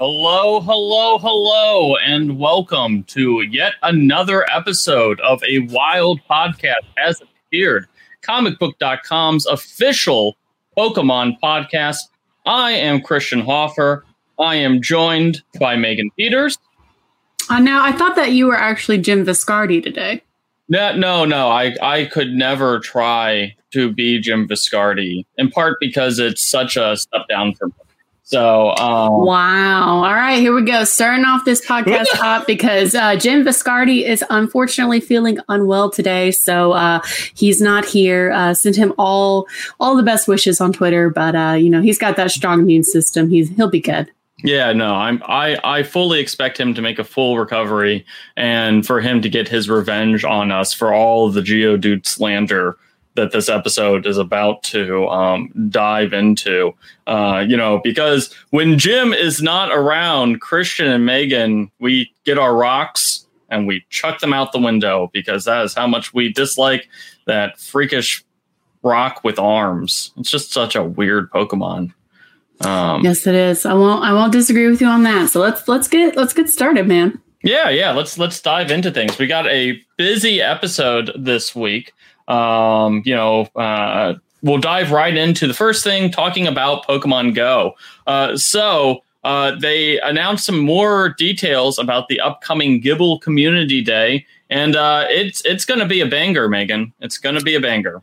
Hello, hello, hello, and welcome to yet another episode of a wild podcast as appeared, comicbook.com's official Pokemon podcast. I am Christian Hoffer. I am joined by Megan Peters. Uh, now, I thought that you were actually Jim Viscardi today. No, no, no. I, I could never try to be Jim Viscardi, in part because it's such a step down for me. So, um, wow. All right, here we go. Starting off this podcast up because uh, Jim Viscardi is unfortunately feeling unwell today, so uh, he's not here. Uh, send him all all the best wishes on Twitter, but uh, you know he's got that strong immune system. He's he'll be good. Yeah, no, I'm I I fully expect him to make a full recovery and for him to get his revenge on us for all the Geodude slander that this episode is about to um, dive into. Uh, you know, because when Jim is not around, Christian and Megan, we get our rocks and we chuck them out the window because that is how much we dislike that freakish rock with arms. It's just such a weird Pokemon. Um, yes, it is. I won't. I won't disagree with you on that. So let's let's get let's get started, man. Yeah, yeah. Let's let's dive into things. We got a busy episode this week. Um, you know, uh, we'll dive right into the first thing, talking about Pokemon Go. Uh, so uh, they announced some more details about the upcoming Gible Community Day, and uh, it's it's going to be a banger, Megan. It's going to be a banger.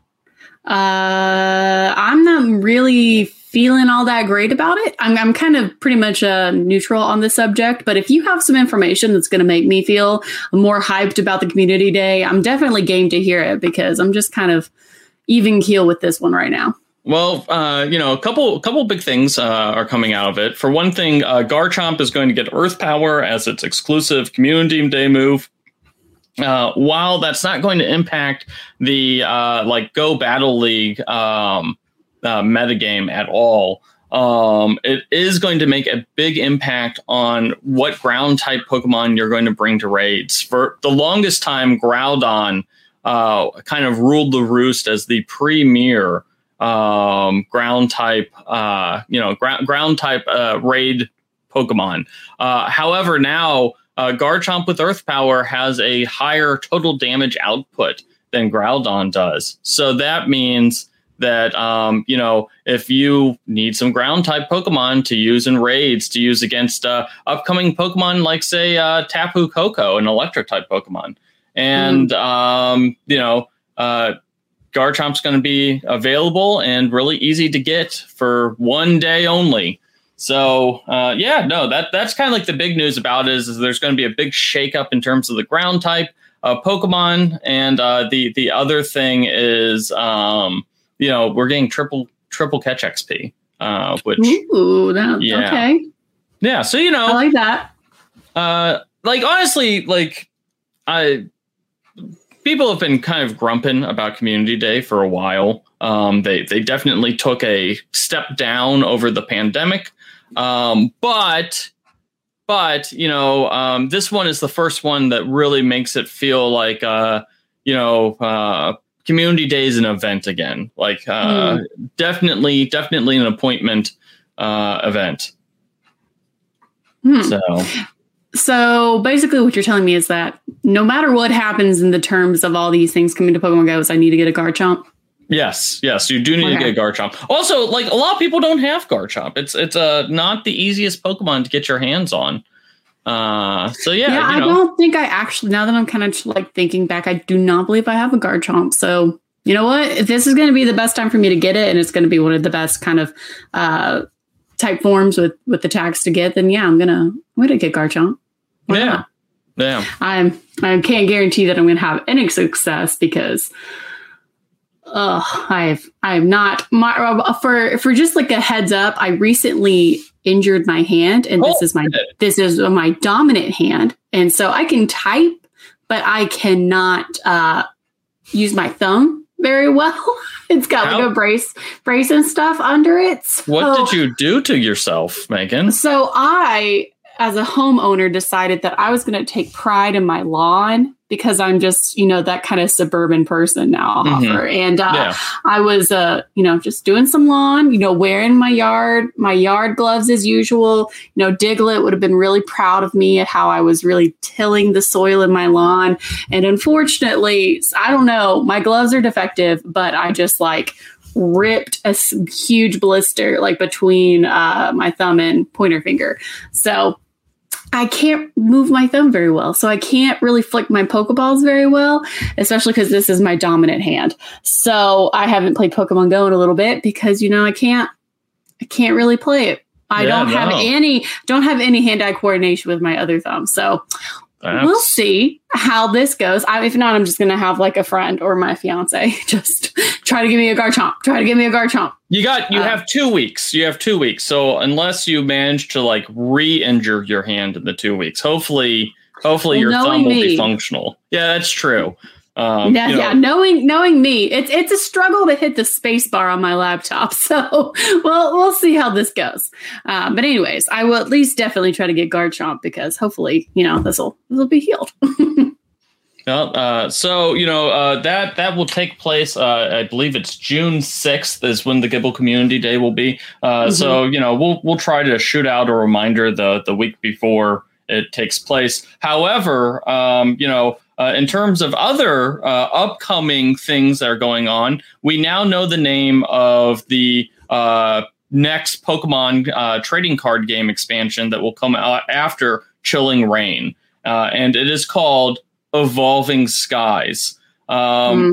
Uh, I'm not really feeling all that great about it. I'm, I'm kind of pretty much uh, neutral on the subject, but if you have some information that's going to make me feel more hyped about the community day, I'm definitely game to hear it because I'm just kind of even keel with this one right now. Well, uh, you know, a couple couple big things uh, are coming out of it. For one thing, uh, Garchomp is going to get Earth Power as its exclusive Community Day move. Uh, while that's not going to impact the uh, like Go Battle League um, uh, metagame at all. Um, it is going to make a big impact on what ground type Pokemon you're going to bring to raids. For the longest time, Groudon uh, kind of ruled the roost as the premier um, ground type, uh, you know, ground ground type uh, raid Pokemon. Uh, however, now uh, Garchomp with Earth Power has a higher total damage output than Groudon does. So that means that um, you know if you need some ground type Pokemon to use in raids to use against uh, upcoming Pokemon like say uh, Tapu Koko, an electric type Pokemon, and mm. um, you know uh, Garchomp's going to be available and really easy to get for one day only. So uh, yeah, no, that that's kind of like the big news about it is, is there's going to be a big shakeup in terms of the ground type uh, Pokemon, and uh, the the other thing is um, you know, we're getting triple triple catch XP, uh, which Ooh, that, yeah. okay. Yeah, so you know, I like that. Uh, like honestly, like I people have been kind of grumping about Community Day for a while. Um, they they definitely took a step down over the pandemic, um, but but you know um, this one is the first one that really makes it feel like uh, you know uh, community day is an event again. Like uh, mm. definitely, definitely an appointment uh, event. Hmm. So. So basically, what you're telling me is that no matter what happens in the terms of all these things coming to Pokemon Go, is I need to get a Garchomp. Yes, yes, you do need okay. to get a Garchomp. Also, like a lot of people don't have Garchomp. It's it's uh, not the easiest Pokemon to get your hands on. Uh, so yeah, yeah. You know. I don't think I actually. Now that I'm kind of like thinking back, I do not believe I have a Garchomp. So you know what? If this is going to be the best time for me to get it, and it's going to be one of the best kind of uh, type forms with with the tags to get, then yeah, I'm gonna I'm gonna get Garchomp. Why yeah, not? yeah. I'm I can't guarantee that I'm gonna have any success because. Uh, I've I'm not my for for just like a heads up. I recently injured my hand and this oh, is my this is my dominant hand. And so i can type but i cannot uh, use my thumb very well. It's got How? like a brace brace and stuff under it. So, what did you do to yourself megan? So i as a homeowner decided that i was going to take pride in my lawn because I'm just, you know, that kind of suburban person now, Mhm. And uh, Yeah. I was, uh, you know, just doing some lawn, you know, wearing my yard, my yard gloves as usual. You know, Diglett would have been really proud of me at how I was really tilling the soil in my lawn. And unfortunately, I don't know, my gloves are defective, but I just like ripped a huge blister like between uh, my thumb and pointer finger. So I can't move my thumb very well. So I can't really flick my Pokeballs very well, especially because this is my dominant hand. So I haven't played Pokemon Go in a little bit because you know I can't I can't really play it. I Yeah, don't have no. any don't have any hand-eye coordination with my other thumb. So That's- we'll see how this goes. I, if not, I'm just gonna have like a friend or my fiance just try to give me a Garchomp. Try to give me a Garchomp. You got you Uh, have two weeks. You have two weeks. So unless you manage to like re-injure your hand in the two weeks, hopefully hopefully Well, your thumb will be functional. Yeah, that's true. Um, yeah, you know, yeah. Knowing knowing me, it's it's a struggle to hit the space bar on my laptop. So we'll we'll see how this goes. Um, but anyways, I will at least definitely try to get Garchomp because hopefully, you know, this will this will be healed. Well, uh, so you know uh, that that will take place. Uh, I believe it's June sixth is when the Gible Community Day will be. Uh, So you know we'll we'll try to shoot out a reminder the the week before it takes place. However, um, you know. Uh, in terms of other uh, upcoming things that are going on, we now know the name of the uh, next Pokemon uh, trading card game expansion that will come out after Chilling Reign, uh, and it is called Evolving Skies. Um,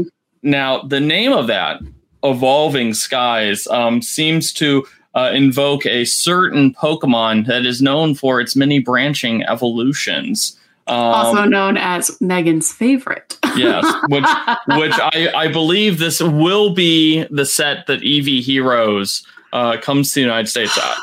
Mm, Now, the name of that, Evolving Skies, um, seems to uh, invoke a certain Pokemon that is known for its many branching evolutions. Um, also known as Megan's favorite. yes, which which I, I believe this will be the set that Eevee Heroes uh, comes to the United States at.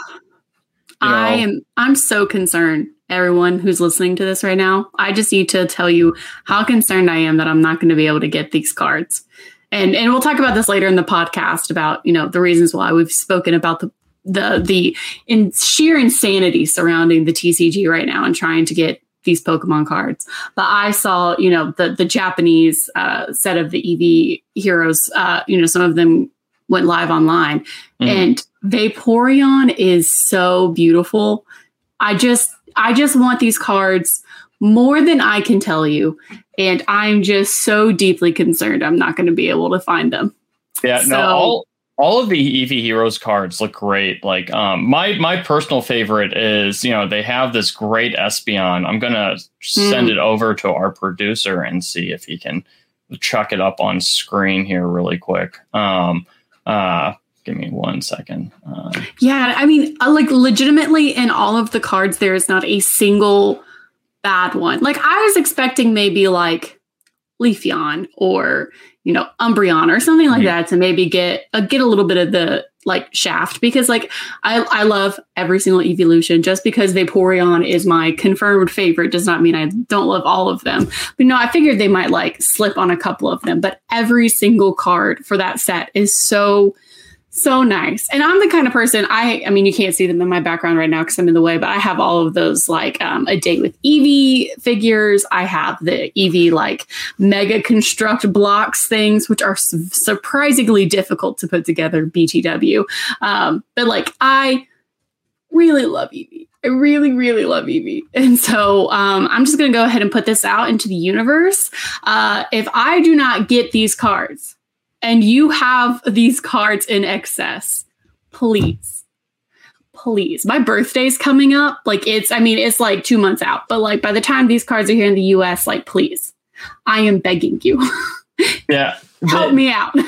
You know. I am I'm so concerned. Everyone who's listening to this right now, I just need to tell you how concerned I am that I'm not going to be able to get these cards. And and we'll talk about this later in the podcast about, you know, the reasons why we've spoken about the the the in sheer insanity surrounding the TCG right now and trying to get these Pokemon cards. But I saw, you know, the the Japanese uh, set of the Eevee heroes. Uh, you know, some of them went live online, Mhm. and Vaporeon is so beautiful. I just, I just want these cards more than I can tell you, and I'm just so deeply concerned I'm not going to be able to find them. Yeah, So- no, all all of the Eevee Heroes cards look great. Like, um, my my personal favorite is you know they have this great Espeon. I'm gonna send Mm. it over to our producer and see if he can chuck it up on screen here really quick. Um, uh, give me one second. Uh, Yeah, I mean, uh, like legitimately in all of the cards, there is not a single bad one. Like I was expecting maybe like Leafeon or you know Umbreon or something like that to maybe get uh, get a little bit of the like shaft because like I I love every single evolution. Just because Vaporeon is my confirmed favorite does not mean I don't love all of them. But no, I figured they might like slip on a couple of them. But every single card for that set is so so nice. And I'm the kind of person I I mean you can't see them in my background right now because I'm in the way, but I have all of those like um, a day with Eevee figures. I have the Eevee like mega construct blocks things, which are su- surprisingly difficult to put together. BTW, um, but like I really love Eevee. I really, really love Eevee. And so um, I'm just going to go ahead and put this out into the universe. Uh, if I do not get these cards and you have these cards in excess, please, please. My birthday's coming up. Like it's, I mean, it's like two months out, but like by the time these cards are here in the US, like please, I am begging you, yeah, help me out.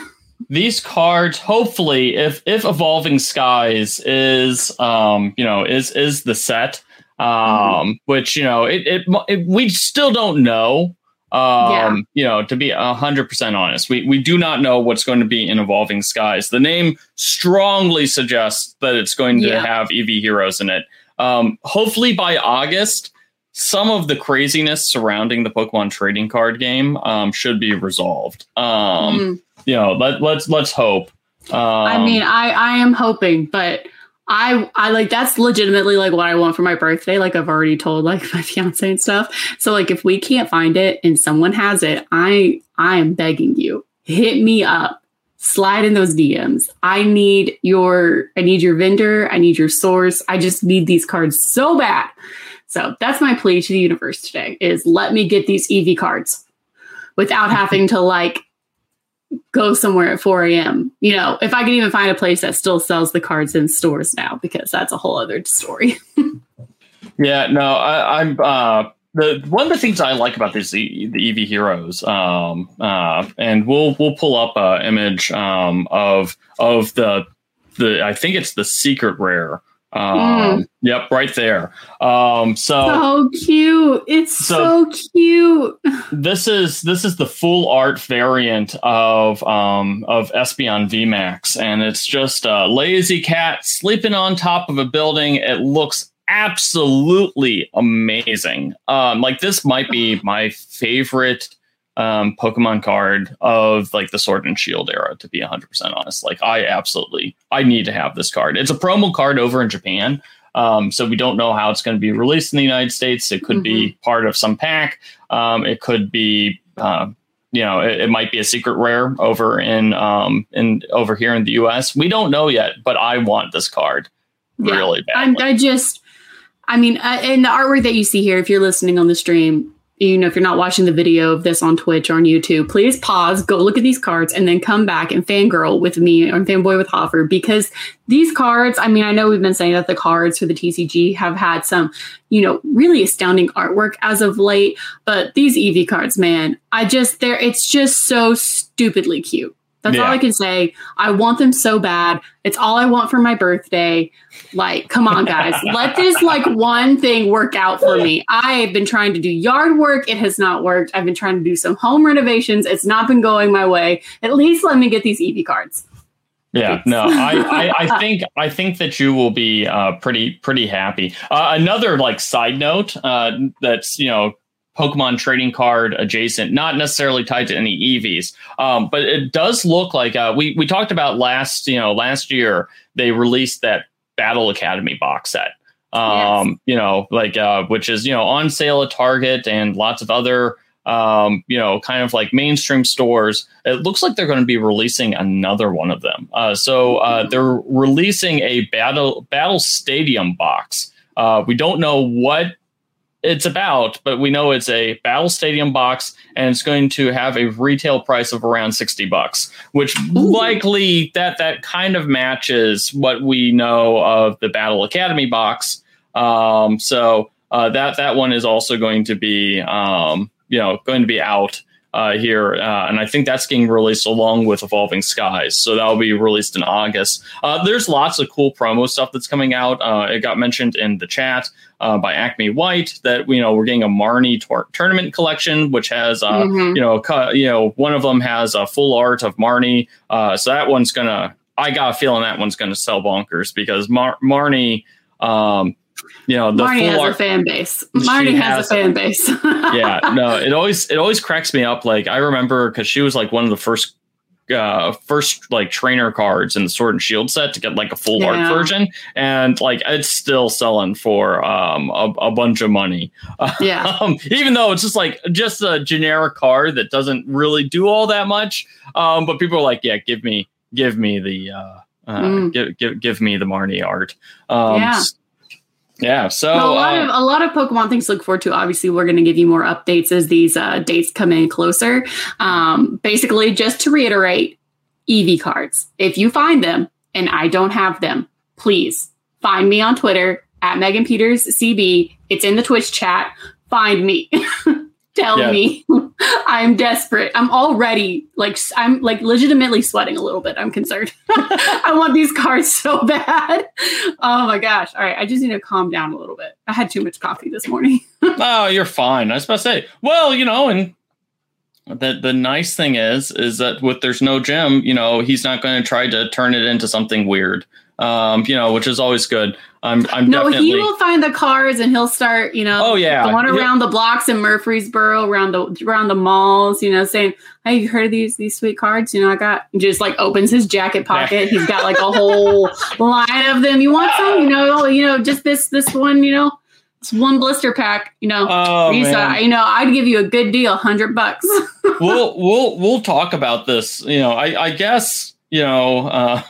these cards hopefully if if evolving skies is um you know is is the set um Mm-hmm. which you know it, it, it we still don't know um Yeah. you know to be a hundred percent honest we we do not know what's going to be in evolving skies the name strongly suggests that it's going to Yeah. have Eevee heroes in it um hopefully by august some of the craziness surrounding the pokemon trading card game um should be resolved um Mm. you know let, let's let's hope um, I mean, I I am hoping, but I I like that's legitimately like what I want for my birthday. Like I've already told like my fiance and stuff. So like if we can't find it and someone has it, I I am begging you, hit me up. Slide in those DMs. I need your I need your vendor, I need your source. I just need these cards so bad. So that's my plea to the universe today is let me get these Eevee cards without having to like go somewhere at 4 a.m. You know, if I can even find a place that still sells the cards in stores now, because that's a whole other story. yeah, no, I, am uh, the one of the things I like about these the Eevee Heroes, um, uh, and we'll we'll pull up an image um, of of the the I think it's the secret rare um, mm. Yep, right there. Um, so so cute. It's so, so, cute. This is this is the full art variant of um, of Espeon VMAX, and it's just a lazy cat sleeping on top of a building. It looks absolutely amazing. Um, like this might be my favorite um, Pokemon card of like the Sword and Shield era, to be 100% honest. Like, I absolutely, I need to have this card. It's a promo card over in Japan. Um, so we don't know how it's going to be released in the United States. It could mm-hmm. be part of some pack. Um, it could be, uh, you know, it, it, might be a secret rare over in um, in over here in the U.S. We don't know yet, but I want this card yeah, really bad. I, just, I mean, uh, and the artwork that you see here, if you're listening on the stream, you know, if you're not watching the video of this on Twitch or on YouTube, please pause, go look at these cards, and then come back and fangirl with me or fanboy with Hoffer because these cards, I mean, I know we've been saying that the cards for the TCG have had some, you know, really astounding artwork as of late, but these Eevee cards, man, I just, they're, it's just so stupidly cute. That's yeah. all I can say. I want them so bad. It's all I want for my birthday. Like, come on, guys. Let this like one thing work out for me. I've been trying to do yard work. It has not worked. I've been trying to do some home renovations. It's not been going my way. At least let me get these Eevee cards. Yeah, no, I, I, I, think I think that you will be uh, pretty pretty happy. Uh, another like side note uh, that's you know Pokemon trading card adjacent, not necessarily tied to any Eevees. Um, but it does look like uh, we we talked about last you know last year they released that Battle Academy box set. Um, yes. you know, like uh, which is you know on sale at Target and lots of other um, you know kind of like mainstream stores. It looks like they're going to be releasing another one of them. Uh, so uh, they're releasing a battle battle stadium box. Uh, we don't know what it's about, but we know it's a Battle Stadium box and it's going to have a retail price of around 60 bucks, which Ooh. likely that that kind of matches what we know of the Battle Academy box. Um, so uh, that that one is also going to be um, you know going to be out uh, here, uh, and I think that's getting released along with Evolving Skies. So that'll be released in August. Uh, there's lots of cool promo stuff that's coming out. Uh, it got mentioned in the chat uh, by Acme White that you know we're getting a Marnie tor- tournament collection, which has uh, mm-hmm. you know you know one of them has a full art of Marnie. so that one's gonna. I got a feeling that one's gonna sell bonkers because Mar- Marnie. Um, you know the Marnie has art, a fan base. Marnie has, has, a fan base. yeah, no, it always it always cracks me up. Like I remember because she was like one of the first uh first like trainer cards in the sword and shield set to get like a full yeah. art version and like it's still selling for um a, a bunch of money yeah um, even though it's just like just a generic card that doesn't really do all that much um but people are like yeah give me give me the uh, uh mm. give, give give me the marnie art um yeah yeah, so a lot uh, of a lot of Pokemon things to look forward to. Obviously, we're going to give you more updates as these uh, dates come in closer. Um, basically, just to reiterate, Eevee cards. If you find them and I don't have them, please find me on Twitter at Megan Peters CB. It's in the Twitch chat. Find me. Tell yeah. me. I'm desperate. I'm already like I'm like legitimately sweating a little bit. I'm concerned. I want these cards so bad. Oh my gosh. All right. I just need to calm down a little bit. I had too much coffee this morning. oh, you're fine. I was about to say, well, you know, and the the nice thing is is that with there's no Jim, you know, he's not going to try to turn it into something weird. Um, you know, which is always good. I'm, I'm no, he will find the cars and he'll start, you know, Oh, yeah. going around the blocks in Murfreesboro, around the around the malls, you know, saying, "Hey, you heard of these these sweet cards? You know, I got." Just like opens his jacket pocket, he's got like a whole line of them. You want some? You know, you know, just this this one, you know, it's one blister pack. You know, Oh, Risa, you know, I'd give you a good deal, hundred bucks. we'll we'll we'll talk about this. You know, I I guess you know.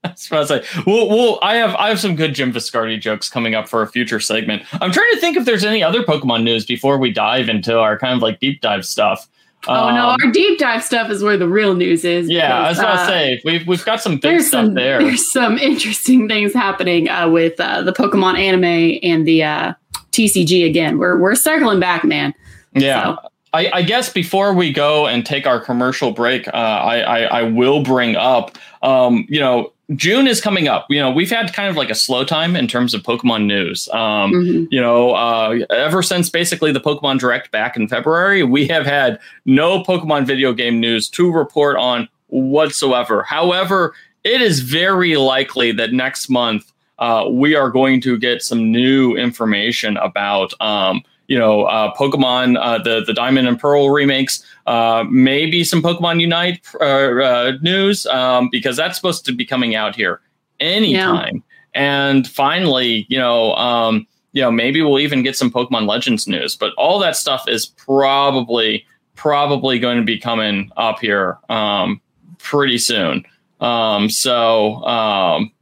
Uh, I was say, we'll, we'll, I have, I have some good Jim Viscardi jokes coming up for a future segment. I'm trying to think if there's any other Pokemon news before we dive into our kind of like deep dive stuff. oh no, Um, our deep dive stuff is where the real news is. yeah, I was because, about uh, to say we've we've got some big stuff some there. there's some interesting things happening uh, with uh, the Pokemon anime and the uh, TCG again. We're we're circling back, man. Yeah. I, I guess before we go and take our commercial break, uh, I, I, I will bring up, um, you know, June is coming up. You know, we've had kind of like a slow time in terms of Pokemon news. Um, Mhm. you know, uh, ever since basically the Pokemon Direct back in February, we have had no Pokemon video game news to report on whatsoever. However, it is very likely that next month uh, we are going to get some new information about, um, you know, uh, Pokemon, uh, the the Diamond and Pearl remakes, uh, maybe some Pokemon Unite uh, uh, news um, because that's supposed to be coming out here anytime. And finally, you know, um, you know, maybe we'll even get some Pokemon Legends news. But all that stuff is probably probably going to be coming up here um, pretty soon. Um, so um,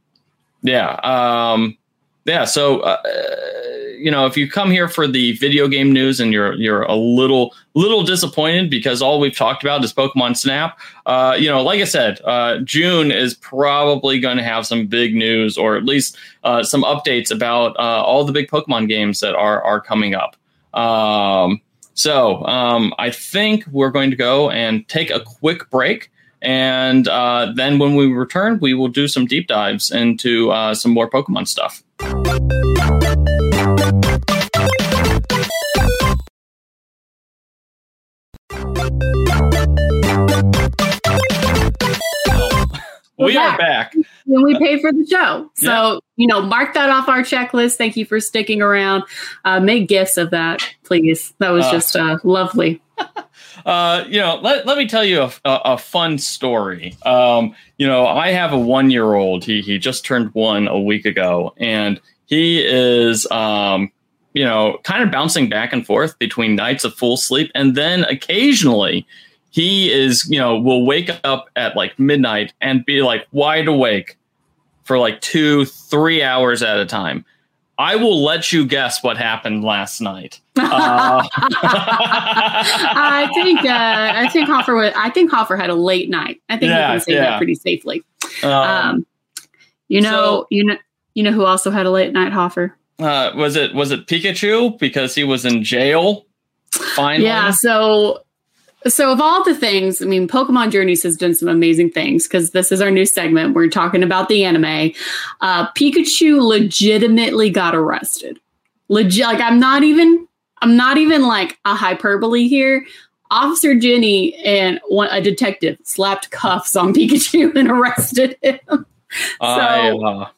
yeah, um, yeah. So uh, you know, if you come here for the video game news and you're you're a little little disappointed because all we've talked about is Pokemon Snap, uh, you know, like I said, uh, June is probably going to have some big news or at least uh, some updates about uh, all the big Pokemon games that are are coming up. Um, so um, I think we're going to go and take a quick break. And uh, then when we return, we will do some deep dives into uh, some more Pokemon stuff. We We're back. And we pay for the show, so you know, mark that off our checklist. Thank you for sticking around. Uh, make gifts of that, please. That was Uh, just uh, lovely. Uh, you know, let, let me tell you a, a, a fun story. Um, you know, I have a one year old. He he just turned one a week ago, and he is um, you know, kind of bouncing back and forth between nights of full sleep and then occasionally he is, you know, will wake up at like midnight and be like wide awake for like two, three hours at a time. I will let you guess what happened last night. Uh, I think uh, I think Hoffer was, I think Hoffer had a late night. I think Yeah, we can say yeah. that pretty safely. um, Um, you know, so- you know, you know who also had a late night, Hoffer? uh, was it was it Pikachu because he was in jail? Finally, Yeah. So, so of all the things, I mean, Pokemon Journeys has done some amazing things because this is our new segment. We're talking about the anime. Uh, Pikachu legitimately got arrested. Legit. Like I'm not even. I'm not even like a hyperbole here. Officer Jenny and one, a detective slapped cuffs on Pikachu and arrested him. I, uh,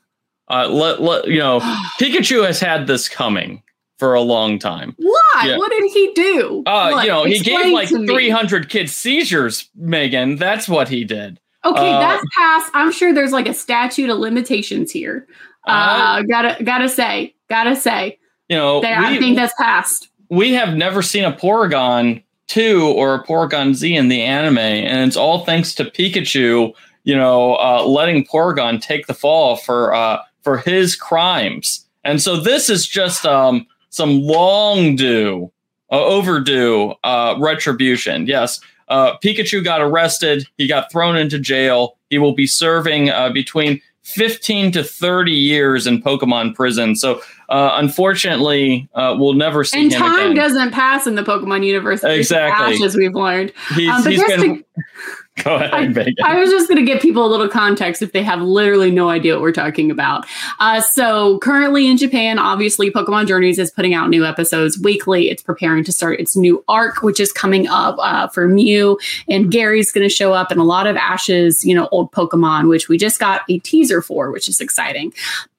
uh, let, let, you know, Pikachu has had this coming for a long time. Why? Yeah. What did he do? Uh, What? you know, he gave like 300 kids seizures, Megan. That's what he did. Okay, Uh, that's past. I'm sure there's like a statute of limitations here. Uh, Uh, gotta gotta say, gotta say you know, that I think that's past. we have never seen a Porygon 2 or a Porygon Z in the anime, and it's all thanks to Pikachu, you know, uh, letting Porygon take the fall for uh, for his crimes. And so this is just um, some long due, uh, overdue uh, retribution. Yes, uh, Pikachu got arrested. He got thrown into jail. He will be serving uh, between 15 to 30 years in Pokemon prison. So, uh, unfortunately, uh, we'll never see And him time again. doesn't pass in the Pokemon universe. Exactly. Ash, as we've learned. he's Um, he's been to, Go ahead, I, Megan. I was just going to give people a little context if they have literally no idea what we're talking about. Uh, so, currently in Japan, obviously, Pokemon Journeys is putting out new episodes weekly. It's preparing to start its new arc, which is coming up uh, for Mew, and Gary's going to show up, and a lot of Ash's, you know, old Pokemon, which we just got a teaser for, which is exciting.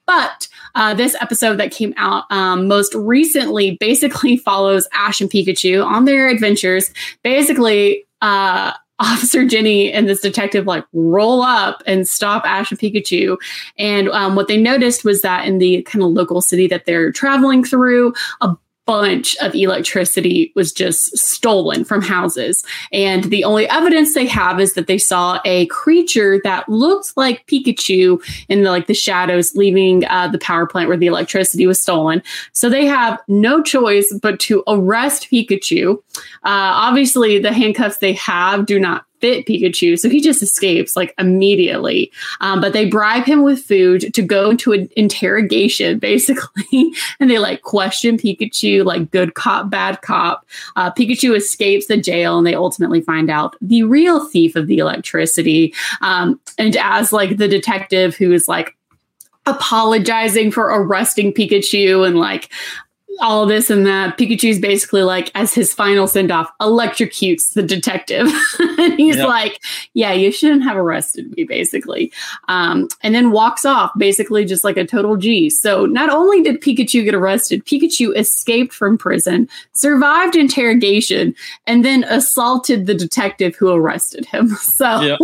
But uh, this episode that came out um, most recently basically follows Ash and Pikachu on their adventures. Basically, uh, Officer Jenny and this detective like roll up and stop Ash and Pikachu. And um, what they noticed was that in the kind of local city that they're traveling through, a bunch of electricity was just stolen from houses. And the only evidence they have is that they saw a creature that looked like Pikachu in the, like the shadows leaving uh, the power plant where the electricity was stolen. So they have no choice but to arrest Pikachu. Uh, obviously, the handcuffs they have do not fit Pikachu, so he just escapes like immediately. Um, but they bribe him with food to go into an interrogation, basically, and they like question Pikachu, like good cop, bad cop. Uh, Pikachu escapes the jail, and they ultimately find out the real thief of the electricity. Um, and as like the detective who is like apologizing for arresting Pikachu and like all this and that. Pikachu's basically like, as his final send off, electrocutes the detective. and he's yep. like, Yeah, you shouldn't have arrested me, basically. Um, and then walks off, basically just like a total G. So not only did Pikachu get arrested, Pikachu escaped from prison, survived interrogation, and then assaulted the detective who arrested him. So yep.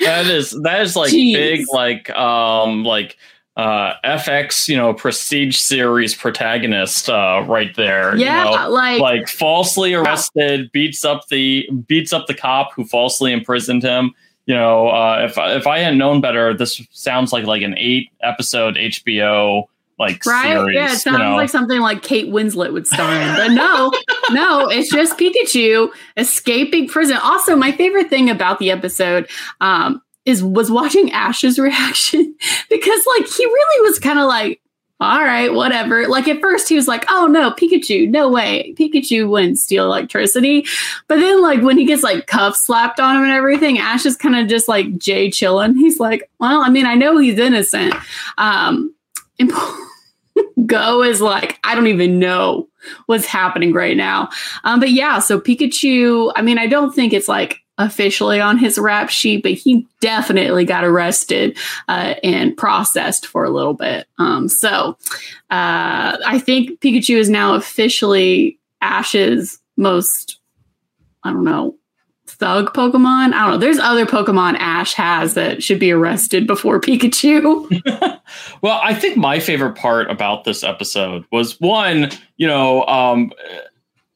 that is that is like Jeez. big like um like uh, FX, you know, prestige series protagonist uh, right there. Yeah, you know, like like falsely arrested, beats up the beats up the cop who falsely imprisoned him. You know, uh, if if I hadn't known better, this sounds like like an eight episode HBO like right? Series, yeah, it sounds you know. like something like Kate Winslet would star in. But no, no, it's just Pikachu escaping prison. Also, my favorite thing about the episode, um, is was watching Ash's reaction because like he really was kind of like all right, whatever. Like at first he was like, "Oh no, Pikachu, no way, Pikachu wouldn't steal electricity." But then like when he gets like cuffs slapped on him and everything, Ash is kind of just like Jay chilling. He's like, "Well, I mean, I know he's innocent." Um, and Goh is like, I don't even know what's happening right now. Um, but yeah, so Pikachu. I mean, I don't think it's like officially on his rap sheet, but he definitely got arrested uh, and processed for a little bit. Um, so uh, I think Pikachu is now officially Ash's most, I don't know, thug Pokemon. I don't know. There's other Pokemon Ash has that should be arrested before Pikachu. well, I think my favorite part about this episode was one, you know, um,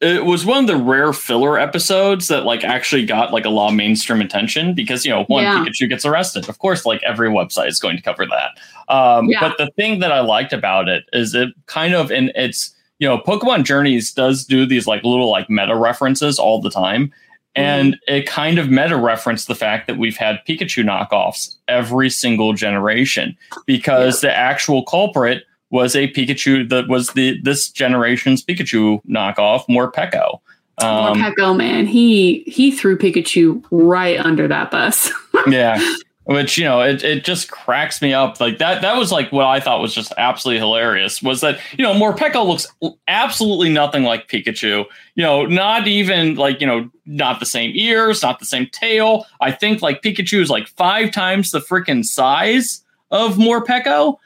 it was one of the rare filler episodes that like actually got like a lot of mainstream attention because you know one yeah. Pikachu gets arrested. Of course, like every website is going to cover that. Um, yeah. But the thing that I liked about it is it kind of in its you know Pokemon Journeys does do these like little like meta references all the time, mm-hmm. and it kind of meta referenced the fact that we've had Pikachu knockoffs every single generation because yeah. the actual culprit was a Pikachu that was the this generation's Pikachu knockoff, More Morpeko. Um, Morpeko, man, he he threw Pikachu right under that bus. yeah, which you know it, it just cracks me up. Like that that was like what i thought was just absolutely hilarious was that you know More morpeko looks absolutely nothing like pikachu. You know not even like you know not the same ears not the same tail. I think like pikachu is like five times the freaking size of More morpeko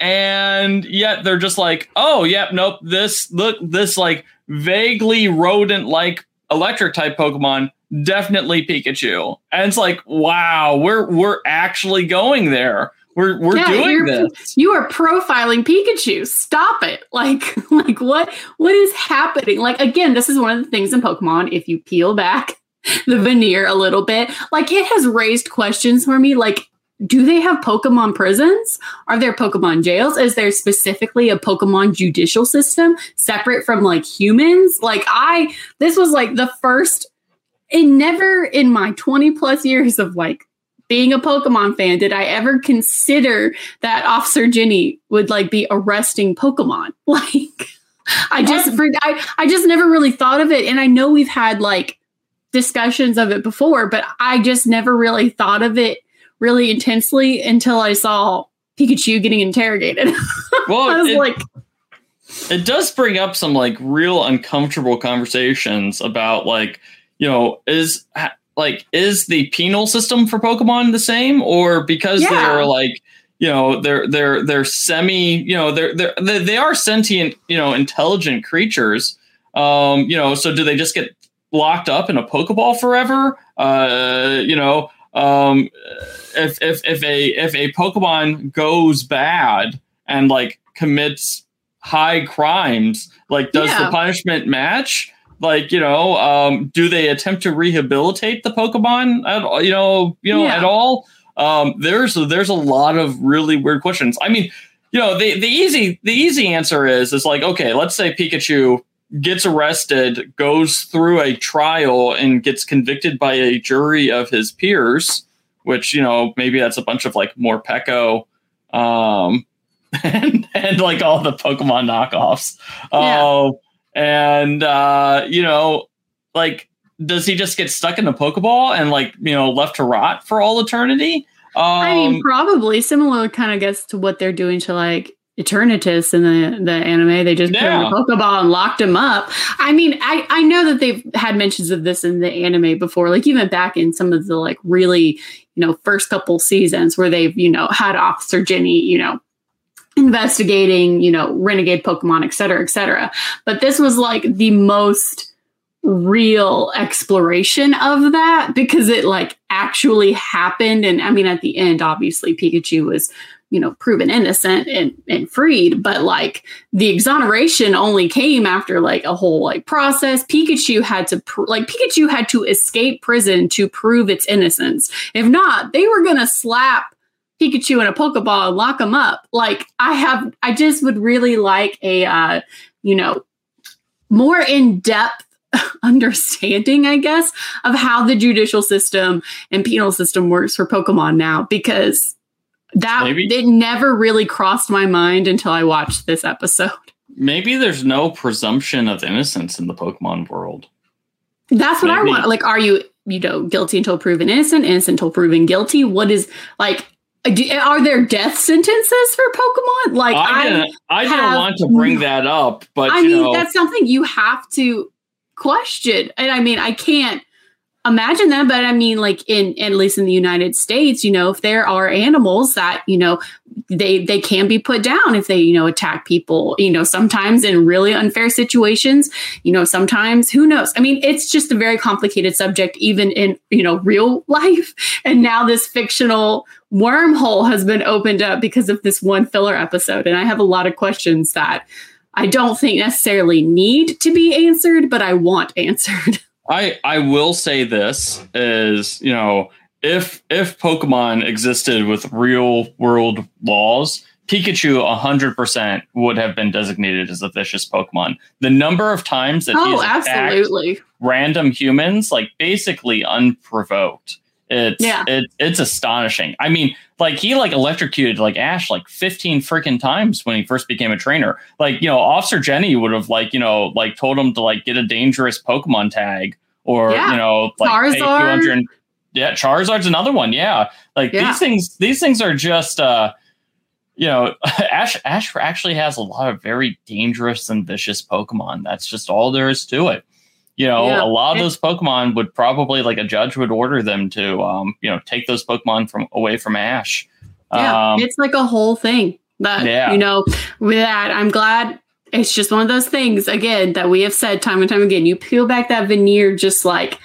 and yet they're just like, oh, yep, yeah, nope, this look, this like vaguely rodent like electric type Pokemon, definitely Pikachu. And it's like, wow, we're we're actually going there. We're we're yeah, doing this. You are profiling Pikachu. Stop it. Like like what what is happening? Like again, this is one of the things in Pokemon if you peel back the veneer a little bit, like it has raised questions for me like do they have Pokemon prisons? Are there Pokemon jails? Is there specifically a Pokemon judicial system separate from like humans? Like, I, this was like the first, and never in my 20 plus years of like being a Pokemon fan did I ever consider that Officer Jenny would like be arresting Pokemon. Like, I just, um, I, I just never really thought of it. And I know we've had like, discussions of it before, but I just never really thought of it really intensely until I saw Pikachu getting interrogated. Well, I was it- like, it does bring up some like real uncomfortable conversations about like you know is like is the penal system for pokemon the same or because Yeah. they're like you know they're they're they're semi you know they're they're they, they are sentient you know intelligent creatures um you know so do they just get locked up in a pokeball forever uh you know um if if if a if a pokemon goes bad and like commits high crimes like does Yeah. the punishment match like you know um do they attempt to rehabilitate the pokemon at you know you know Yeah. at all um there's there's a lot of really weird questions i mean you know the the easy the easy answer is is like okay let's say pikachu gets arrested goes through a trial and gets convicted by a jury of his peers which you know maybe that's a bunch of like Morpeko um and, and like all the pokemon knockoffs Yeah. Oh, and uh, you know, like, does he just get stuck in the Pokeball and like you know left to rot for all eternity? Um, I mean, probably similar kind of gets to what they're doing to like Eternatus in the, the anime. They just put him a Pokeball and locked him up. I mean, I, I know that they've had mentions of this in the anime before, like even back in some of the like really, you know, first couple seasons where they've, you know, had Officer Jenny, you know, investigating, you know, renegade Pokemon, et cetera, et cetera. But this was like the most real exploration of that because it like actually happened. And I mean, at the end, obviously, Pikachu was, you know, proven innocent and, and freed, but like the exoneration only came after like a whole like process. Pikachu had to, pr- like, Pikachu had to escape prison to prove its innocence. If not, they were to slap Pikachu in a Pokeball and lock him up. Like I have, I just would really like a, uh, you know, more in depth understanding, I guess, of how the judicial system and penal system works for Pokemon now, because that Maybe. it never really crossed my mind until I watched this episode. maybe there's no presumption of innocence in the Pokemon world. That's what I want. Like, are you, you know, guilty until proven innocent, innocent until proven guilty? What is like? Uh, do- Are there death sentences for Pokemon? Like, I I, didn't. I, didn't have- want to bring that up, but I mean, know, that's something you have to question. And I mean, I can't imagine that, but I mean, like in at least in the United States, you know, if there are animals that, you know, they they can be put down if they, you know, attack people, you know, sometimes in really unfair situations, you know, sometimes who knows? I mean, it's just a very complicated subject, even in, you know, real life. And now this fictional wormhole has been opened up because of this one filler episode. And I have a lot of questions that I don't think necessarily need to be answered, but I want answered. I I will say this is you know if if Pokemon existed with real world laws, Pikachu hundred percent would have been designated as a vicious Pokemon. The number of times that oh, he's attacked absolutely. random humans, like basically unprovoked. It's Yeah. it, it's astonishing. I mean, like he like electrocuted like Ash like 15 freaking times when he first became a trainer. Like, you know, Officer Jenny would have like, you know, like told him to like get a dangerous Pokemon tag or Yeah. you know, like Charizard. 200 Yeah, Charizard's another one. Yeah. Like Yeah. these things these things are just uh you know, Ash Ash actually has a lot of very dangerous and vicious Pokemon. That's just all there is to it. You know, Yeah. a lot of those Pokemon would probably like a judge would order them to um, you know, take those Pokemon from away from Ash. Yeah, Um, it's like a whole thing. That Yeah. you know, with that, I'm glad it's just one of those things again that we have said time and time again. You peel back that veneer just like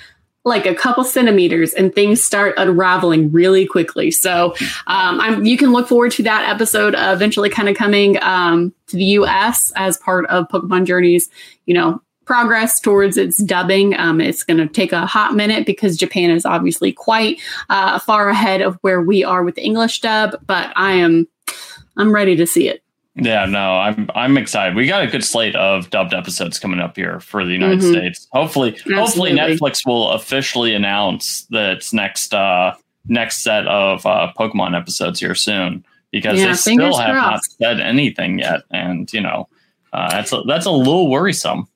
like a couple centimeters and things start unraveling really quickly. So um, I'm you can look forward to that episode uh, eventually kind of coming um, to the US as part of Pokemon Journeys, you know, progress towards its dubbing. Um, it's going to take a hot minute because Japan is obviously quite uh, far ahead of where we are with the English dub, but I am I'm ready to see it. Yeah, no, I'm I'm excited. We got a good slate of dubbed episodes coming up here for the United Mhm. States. Hopefully, hopefully Netflix will officially announce that its next uh next set of uh Pokemon episodes here soon because Yeah, they still have not said anything yet, and you know uh, that's a, that's a little worrisome.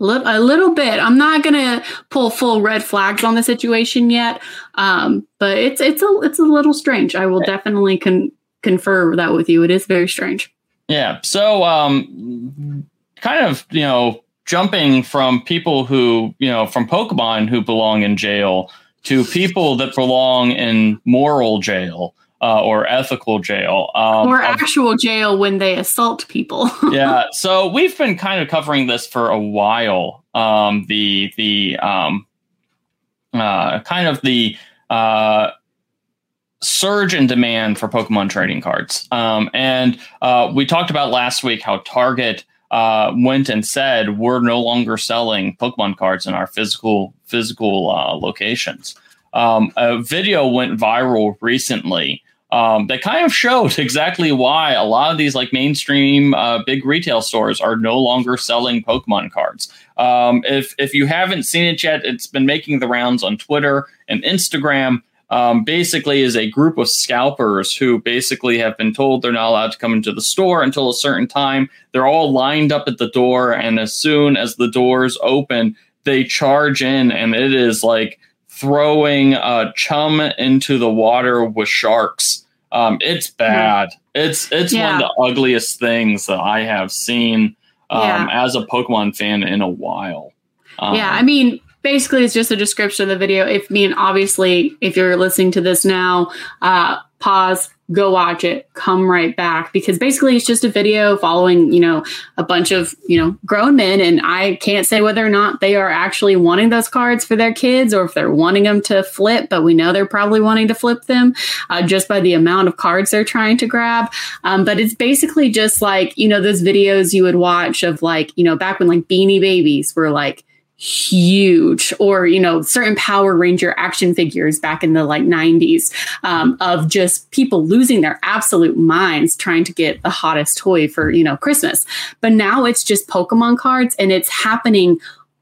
A little bit. I'm not gonna pull full red flags on the situation yet, um, but it's it's a it's a little strange. I will definitely con- confer that with you. It is very strange. Yeah. So, um, kind of, you know, jumping from people who, you know, from Pokemon who belong in jail to people that belong in moral jail uh, or ethical jail um, or actual jail when they assault people. yeah. So we've been kind of covering this for a while. Um, the the um, uh, kind of the uh, surge in demand for Pokemon trading cards. Um, and uh, we talked about last week how Target uh, went and said we're no longer selling Pokemon cards in our physical physical uh, locations. Um, a video went viral recently um, that kind of showed exactly why a lot of these like mainstream uh, big retail stores are no longer selling Pokemon cards. Um, if if you haven't seen it yet, it's been making the rounds on Twitter and Instagram um, basically is a group of scalpers who basically have been told they're not allowed to come into the store until a certain time. They're all lined up at the door, and as soon as the doors open, they charge in, and it is like throwing a chum into the water with sharks. Um, it's bad. It's it's yeah. one of the ugliest things that I have seen um, yeah. as a Pokemon fan in a while. Um, yeah, I mean, basically it's just a description of the video. If I mean, obviously, if you're listening to this now, uh, pause, go watch it, come right back because basically it's just a video following, you know, a bunch of, you know, grown men. And I can't say whether or not they are actually wanting those cards for their kids or if they're wanting them to flip, but we know they're probably wanting to flip them uh, just by the amount of cards they're trying to grab. Um, but it's basically just like, you know, those videos you would watch of like, you know, back when like beanie babies were like, huge or you know certain power ranger action figures back in the like 90s um, of just people losing their absolute minds trying to get the hottest toy for you know christmas. But now it's just pokemon cards and it's happening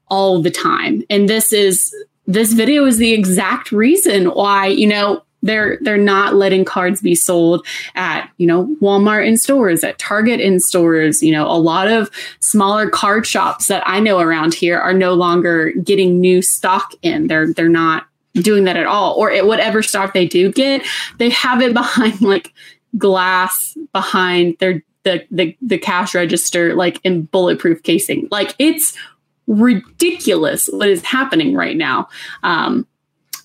all the time. And this is this video is the exact reason why you know they're they're not letting cards be sold at you know Walmart in stores, at Target in stores. You know, a lot of smaller card shops that I know around here are no longer getting new stock in. They're they're not doing that at all. Or at whatever stock they do get, they have it behind like glass behind their the the, the cash register, like in bulletproof casing. Like it's ridiculous what is happening right now. Um,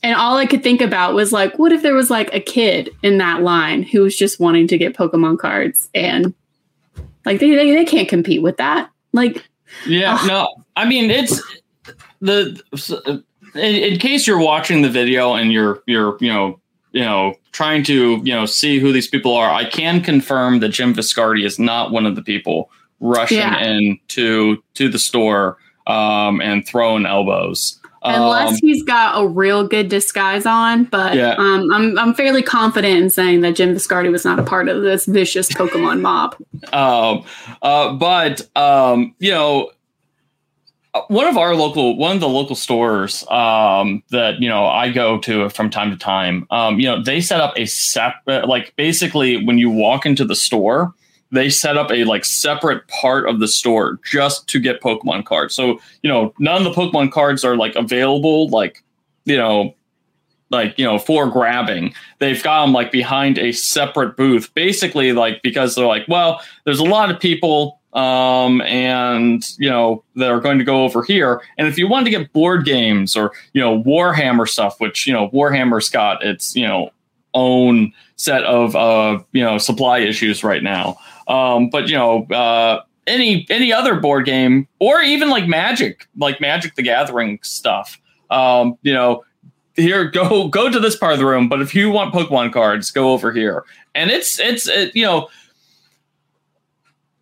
and all I could think about was like, what if there was like a kid in that line who was just wanting to get Pokemon cards and like they they, they can't compete with that. Like Yeah, no. I mean it's the in, in case you're watching the video and you're you're, you know, you know, trying to, you know, see who these people are, I can confirm that Jim Viscardi is not one of the people rushing yeah. in to to the store um, and throwing elbows. Unless um, he's got a real good disguise on, but yeah. um, I'm I'm fairly confident in saying that Jim Viscardi was not a part of this vicious Pokemon mob. Um, uh, but um, you know, one of our local one of the local stores um, that you know I go to from time to time, um, you know, they set up a separate like basically when you walk into the store they set up a like separate part of the store just to get Pokemon cards. So, you know, none of the Pokemon cards are like available, like, you know, like, you know, for grabbing. They've got them like behind a separate booth, basically, like, because they're like, well, there's a lot of people, um, and, you know, that are going to go over here. And if you want to get board games or, you know, Warhammer stuff, which, you know, Warhammer's got its, you know, own set of, uh, you know, supply issues right now. Um, but you know, uh, any any other board game or even like Magic, like Magic the Gathering stuff. Um, you know, here go go to this part of the room. But if you want Pokemon cards, go over here. And it's it's it, you know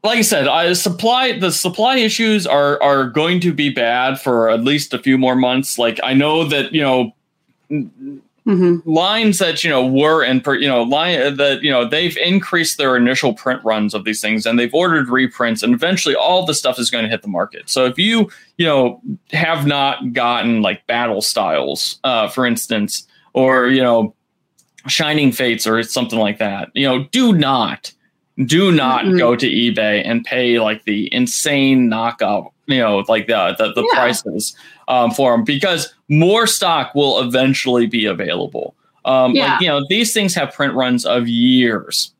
like I said, I, supply the supply issues are are going to be bad for at least a few more months. Like I know that you know Mm-hmm. lines that you know were and you know line that you know they've increased their initial print runs of these things and they've ordered reprints and eventually all the stuff is going to hit the market so if you you know have not gotten like battle styles uh for instance or you know shining fates or something like that you know do not Do not mm-hmm. go to eBay and pay like the insane knockout, you know, like the the, the yeah. prices um, for them because more stock will eventually be available. Um, yeah. Like, you know, these things have print runs of years.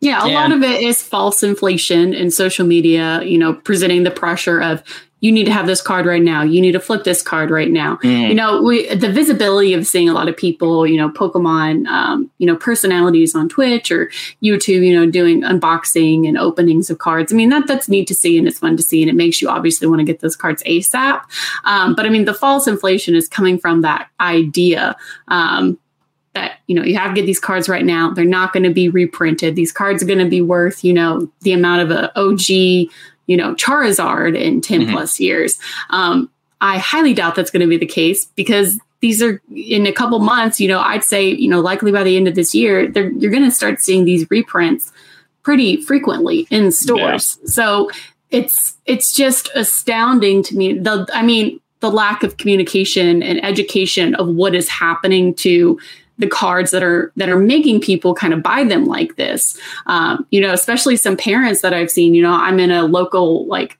Yeah, a and, lot of it is false inflation in social media, you know, presenting the pressure of you need to have this card right now. You need to flip this card right now. Mm. You know, we, the visibility of seeing a lot of people, you know, Pokemon, um, you know, personalities on Twitch or YouTube, you know, doing unboxing and openings of cards. I mean, that that's neat to see and it's fun to see, and it makes you obviously want to get those cards ASAP. Um, but I mean, the false inflation is coming from that idea. Um, that you know you have to get these cards right now they're not going to be reprinted these cards are going to be worth you know the amount of a og you know, Charizard in 10 mm-hmm. plus years. Um, I highly doubt that's going to be the case because these are in a couple months, you know, I'd say, you know, likely by the end of this year, you're going to start seeing these reprints pretty frequently in stores. Yeah. So it's it's just astounding to me. The I mean, the lack of communication and education of what is happening to the cards that are that are making people kind of buy them like this. Um, you know, especially some parents that I've seen. You know, I'm in a local like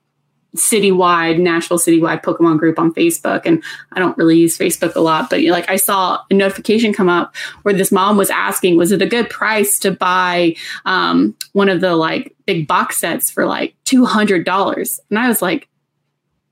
citywide, Nashville citywide Pokemon group on Facebook, and I don't really use Facebook a lot, but you know, like I saw a notification come up where this mom was asking, was it a good price to buy um, one of the like big box sets for like two hundred dollars? And I was like,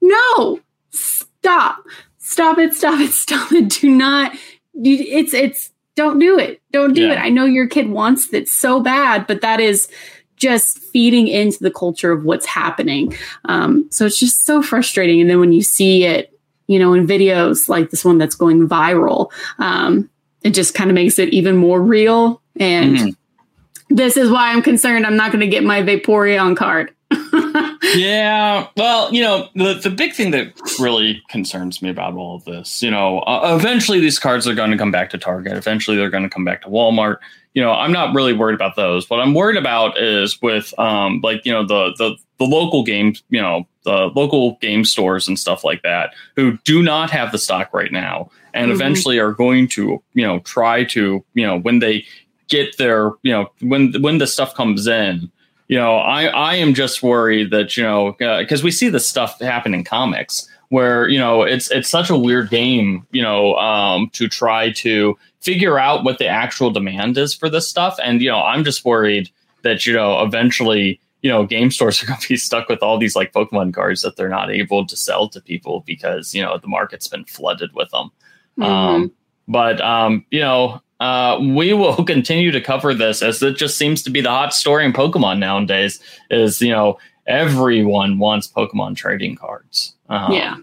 no, stop, stop it, stop it, stop it. Do not. It's it's don't do it. Don't do yeah. it. I know your kid wants that so bad, but that is just feeding into the culture of what's happening. Um, so it's just so frustrating. And then when you see it, you know, in videos like this one that's going viral, um, it just kind of makes it even more real. And mm-hmm. this is why I'm concerned I'm not going to get my Vaporeon card yeah. Well, you know, the, the big thing that really concerns me about all of this, you know, uh, eventually these cards are going to come back to Target. Eventually they're going to come back to Walmart. You know, I'm not really worried about those. What I'm worried about is with, um, like, you know, the, the, the local games, you know, the local game stores and stuff like that who do not have the stock right now and mm-hmm. eventually are going to, you know, try to, you know, when they get their, you know, when, when the stuff comes in, you know, I, I am just worried that, you know, because uh, we see this stuff happen in comics where, you know, it's it's such a weird game, you know, um, to try to figure out what the actual demand is for this stuff. And, you know, I'm just worried that, you know, eventually, you know, game stores are going to be stuck with all these like Pokemon cards that they're not able to sell to people because, you know, the market's been flooded with them. Mm-hmm. Um, but, um, you know, uh, we will continue to cover this as it just seems to be the hot story in Pokemon nowadays. Is you know everyone wants Pokemon trading cards. Um, yeah.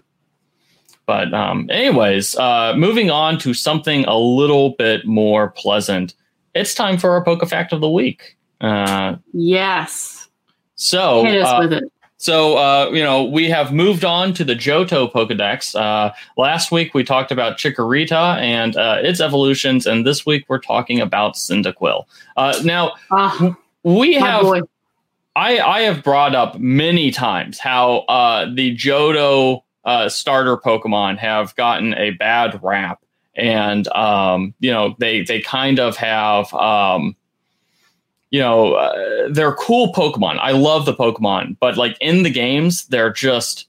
But um, anyways, uh, moving on to something a little bit more pleasant. It's time for our Poke Fact of the week. Uh, yes. So hit us uh, with it. So, uh, you know, we have moved on to the Johto Pokedex. Uh, last week we talked about Chikorita and uh, its evolutions, and this week we're talking about Cyndaquil. Uh, now, ah, we have. I, I have brought up many times how uh, the Johto uh, starter Pokemon have gotten a bad rap, and um, you know they they kind of have um, you know, uh, they're cool Pokemon. I love the Pokemon, but like in the games, they're just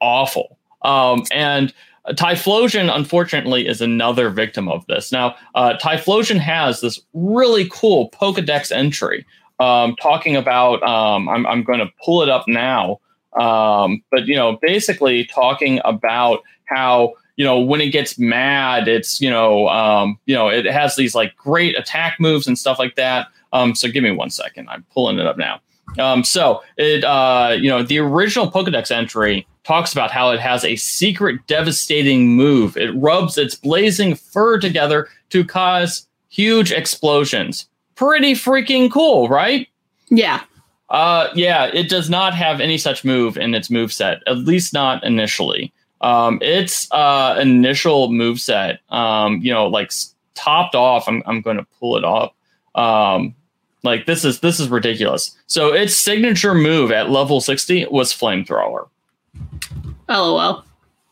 awful. Um, and Typhlosion, unfortunately, is another victim of this. Now, uh, Typhlosion has this really cool Pokedex entry um, talking about, um, I'm, I'm going to pull it up now, um, but, you know, basically talking about how you know when it gets mad it's you know um, you know it has these like great attack moves and stuff like that um, so give me one second. I'm pulling it up now. Um, so it, uh, you know, the original Pokedex entry talks about how it has a secret devastating move. It rubs its blazing fur together to cause huge explosions. Pretty freaking cool, right? Yeah. Uh, yeah, it does not have any such move in its move set, at least not initially. Um, its uh, initial move set, um, you know, like topped off. I'm, I'm going to pull it up. Um, like this is this is ridiculous. So its signature move at level 60 was flamethrower. LOL.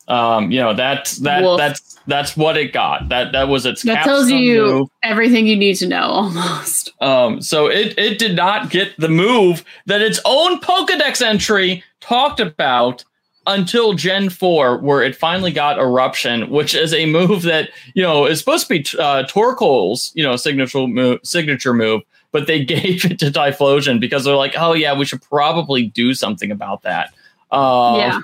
Um, you know that that Wolf. that's that's what it got. That that was its. That tells you move. everything you need to know almost. Um, so it it did not get the move that its own Pokedex entry talked about until Gen 4, where it finally got Eruption, which is a move that, you know, is supposed to be uh, Torkoal's, you know, signature move, signature move, but they gave it to Typhlosion because they're like, oh, yeah, we should probably do something about that. Um, yeah.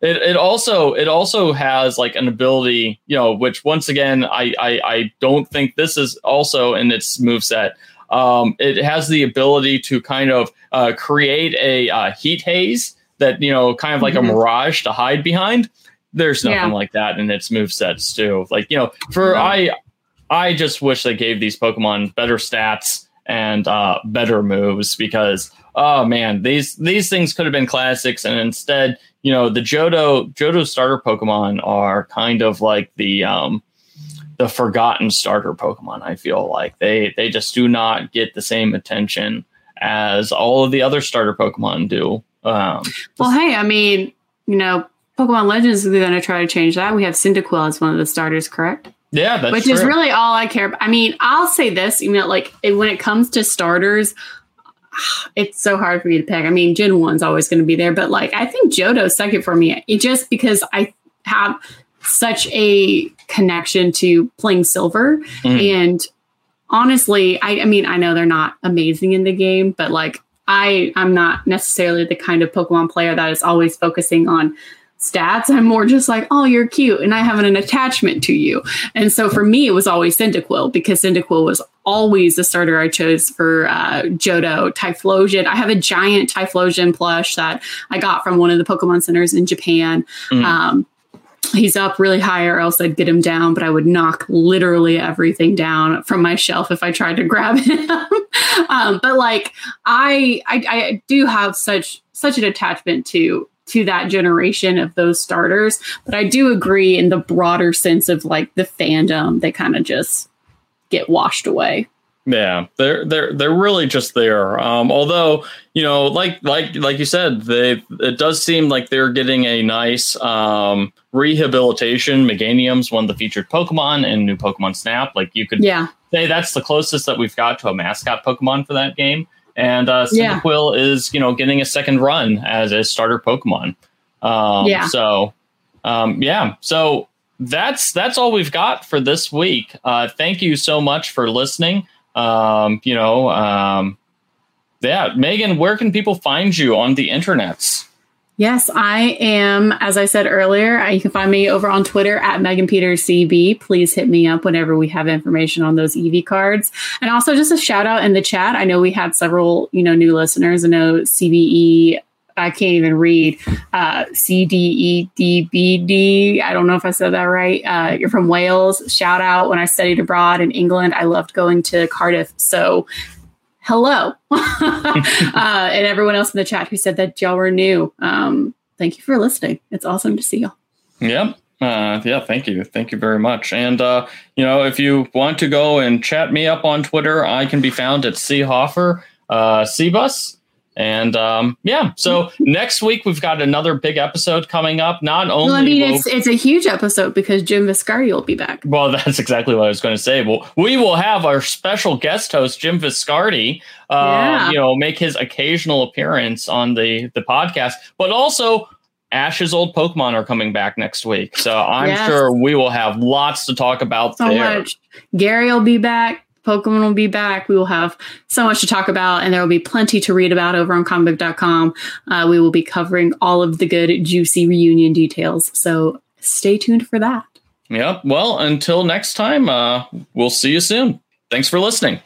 it, it also it also has like an ability, you know, which once again I I, I don't think this is also in its moveset. Um, it has the ability to kind of uh, create a uh, heat haze that you know, kind of like Mhm. a mirage to hide behind. There's nothing Yeah. like that in its movesets too. Like you know, for No. I I just wish they gave these Pokemon better stats and uh, better moves because oh man, these these things could have been classics, and instead, you know, the Jodo Johto starter Pokemon are kind of like the um, the forgotten starter Pokemon. I feel like they they just do not get the same attention as all of the other starter Pokemon do. Um, Well, hey, I mean, you know, Pokemon Legends is going to try to change that. We have Cyndaquil as one of the starters, correct? Yeah, that's Which true. is really all I care about. I mean, I'll say this, you know, like it, when it comes to starters, it's so hard for me to pick. I mean, Gen 1's always going to be there, but like I think Johto's second for me. It just because I have such a connection to playing silver Mhm. and honestly, I, I mean, I know they're not amazing in the game, but like I, I'm not necessarily the kind of Pokemon player that is always focusing on stats. I'm more just like, oh, you're cute, and I have an attachment to you. And so for me, it was always Cyndaquil because Cyndaquil was always the starter I chose for uh, Johto, Typhlosion. I have a giant Typhlosion plush that I got from one of the Pokemon centers in Japan. Mhm. Um, he's up really high or else I'd get him down, but I would knock literally everything down from my shelf if I tried to grab him. um, but like I, I I do have such such an attachment to to that generation of those starters. But I do agree in the broader sense of like the fandom, they kind of just get washed away. Yeah, they're they're they're really just there. Um, although you know, like like like you said, they it does seem like they're getting a nice um, rehabilitation. Meganium's one of the featured Pokemon in New Pokemon Snap. Like you could Yeah. say that's the closest that we've got to a mascot Pokemon for that game. And uh, Yeah. Cyndaquil is you know getting a second run as a starter Pokemon. Um, Yeah. So um, yeah, so that's that's all we've got for this week. Uh, thank you so much for listening. Um, you know, um, yeah, Megan, where can people find you on the internets? Yes, I am. As I said earlier, you can find me over on Twitter at Megan Peters CB. Please hit me up whenever we have information on those Eevee cards. And also just a shout out in the chat. I know we had several, you know, new listeners. I know CBE. I can't even read uh, C D E D B D. I don't know if I said that right. Uh, you're from Wales. Shout out. When I studied abroad in England, I loved going to Cardiff. So hello. uh, and everyone else in the chat who said that y'all were new. Um, thank you for listening. It's awesome to see y'all. Yep. Uh, yeah, thank you. Thank you very much. And, uh, you know, if you want to go and chat me up on Twitter, I can be found at Seahoffer, uh, Cbus. And um, yeah, so next week we've got another big episode coming up. Not only Well, I mean, will- it's it's a huge episode because Jim Viscardi will be back. Well, that's exactly what I was going to say. Well, we will have our special guest host, Jim Viscardi, uh, Yeah. you know, make his occasional appearance on the the podcast. But also, Ash's old Pokemon are coming back next week, so I'm Yes. sure we will have lots to talk about So there. much. Gary will be back. Pokemon will be back. We will have so much to talk about, and there will be plenty to read about over on comicbook.com. Uh, we will be covering all of the good, juicy reunion details. So stay tuned for that. Yep. Well, until next time, uh, we'll see you soon. Thanks for listening.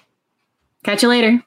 Catch you later.